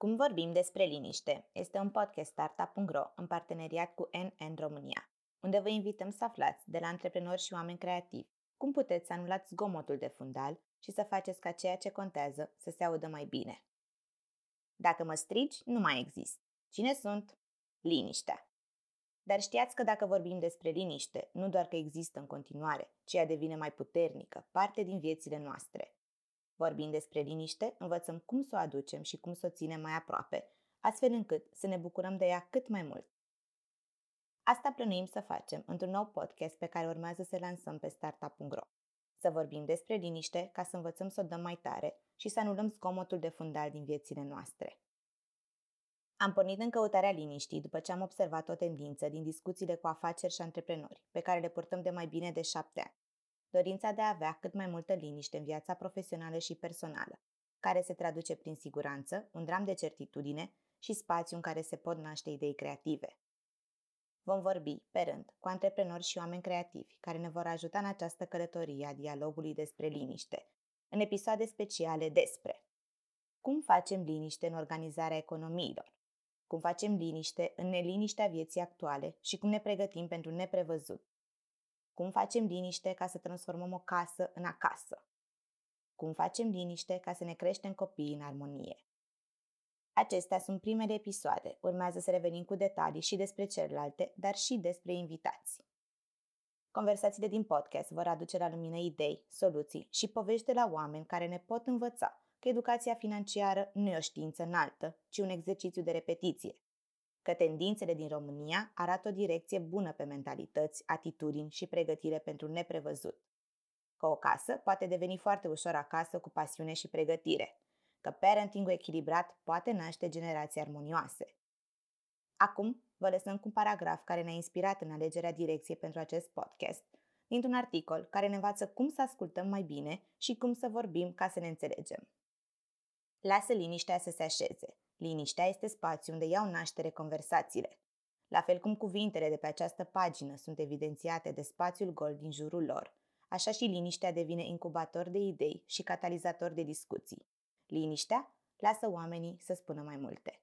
Cum vorbim despre liniște este un podcast startup.ro în parteneriat cu NN România, unde vă invităm să aflați de la antreprenori și oameni creativi cum puteți să anulați zgomotul de fundal și să faceți ca ceea ce contează să se audă mai bine. Dacă mă strigi, nu mai exist. Cine sunt? Liniștea. Dar știați că dacă vorbim despre liniște, nu doar că există în continuare, ci ea devine mai puternică, parte din viețile noastre. Vorbind despre liniște, învățăm cum să o aducem și cum să o ținem mai aproape, astfel încât să ne bucurăm de ea cât mai mult. Asta plănuim să facem într-un nou podcast pe care urmează să lansăm pe startup.ro. Să vorbim despre liniște ca să învățăm să o dăm mai tare și să anulăm zgomotul de fundal din viețile noastre. Am pornit în căutarea liniștii după ce am observat o tendință din discuțiile cu afaceri și antreprenori, pe care le purtăm de mai bine de șapte ani dorința de a avea cât mai multă liniște în viața profesională și personală, care se traduce prin siguranță, un dram de certitudine și spațiu în care se pot naște idei creative. Vom vorbi, pe rând, cu antreprenori și oameni creativi care ne vor ajuta în această călătorie a dialogului despre liniște, în episoade speciale despre cum facem liniște în organizarea economiilor, cum facem liniște în neliniștea vieții actuale și cum ne pregătim pentru neprevăzut, cum facem liniște ca să transformăm o casă în acasă? Cum facem liniște ca să ne creștem copiii în armonie? Acestea sunt primele episoade. Urmează să revenim cu detalii și despre celelalte, dar și despre invitații. Conversațiile din podcast vor aduce la lumină idei, soluții și povești de la oameni care ne pot învăța că educația financiară nu e o știință înaltă, ci un exercițiu de repetiție că tendințele din România arată o direcție bună pe mentalități, atitudini și pregătire pentru neprevăzut. Că o casă poate deveni foarte ușor acasă cu pasiune și pregătire. Că parentingul echilibrat poate naște generații armonioase. Acum vă lăsăm cu un paragraf care ne-a inspirat în alegerea direcției pentru acest podcast, dintr-un articol care ne învață cum să ascultăm mai bine și cum să vorbim ca să ne înțelegem. Lasă liniștea să se așeze. Liniștea este spațiul unde iau naștere conversațiile. La fel cum cuvintele de pe această pagină sunt evidențiate de spațiul gol din jurul lor, așa și liniștea devine incubator de idei și catalizator de discuții. Liniștea lasă oamenii să spună mai multe.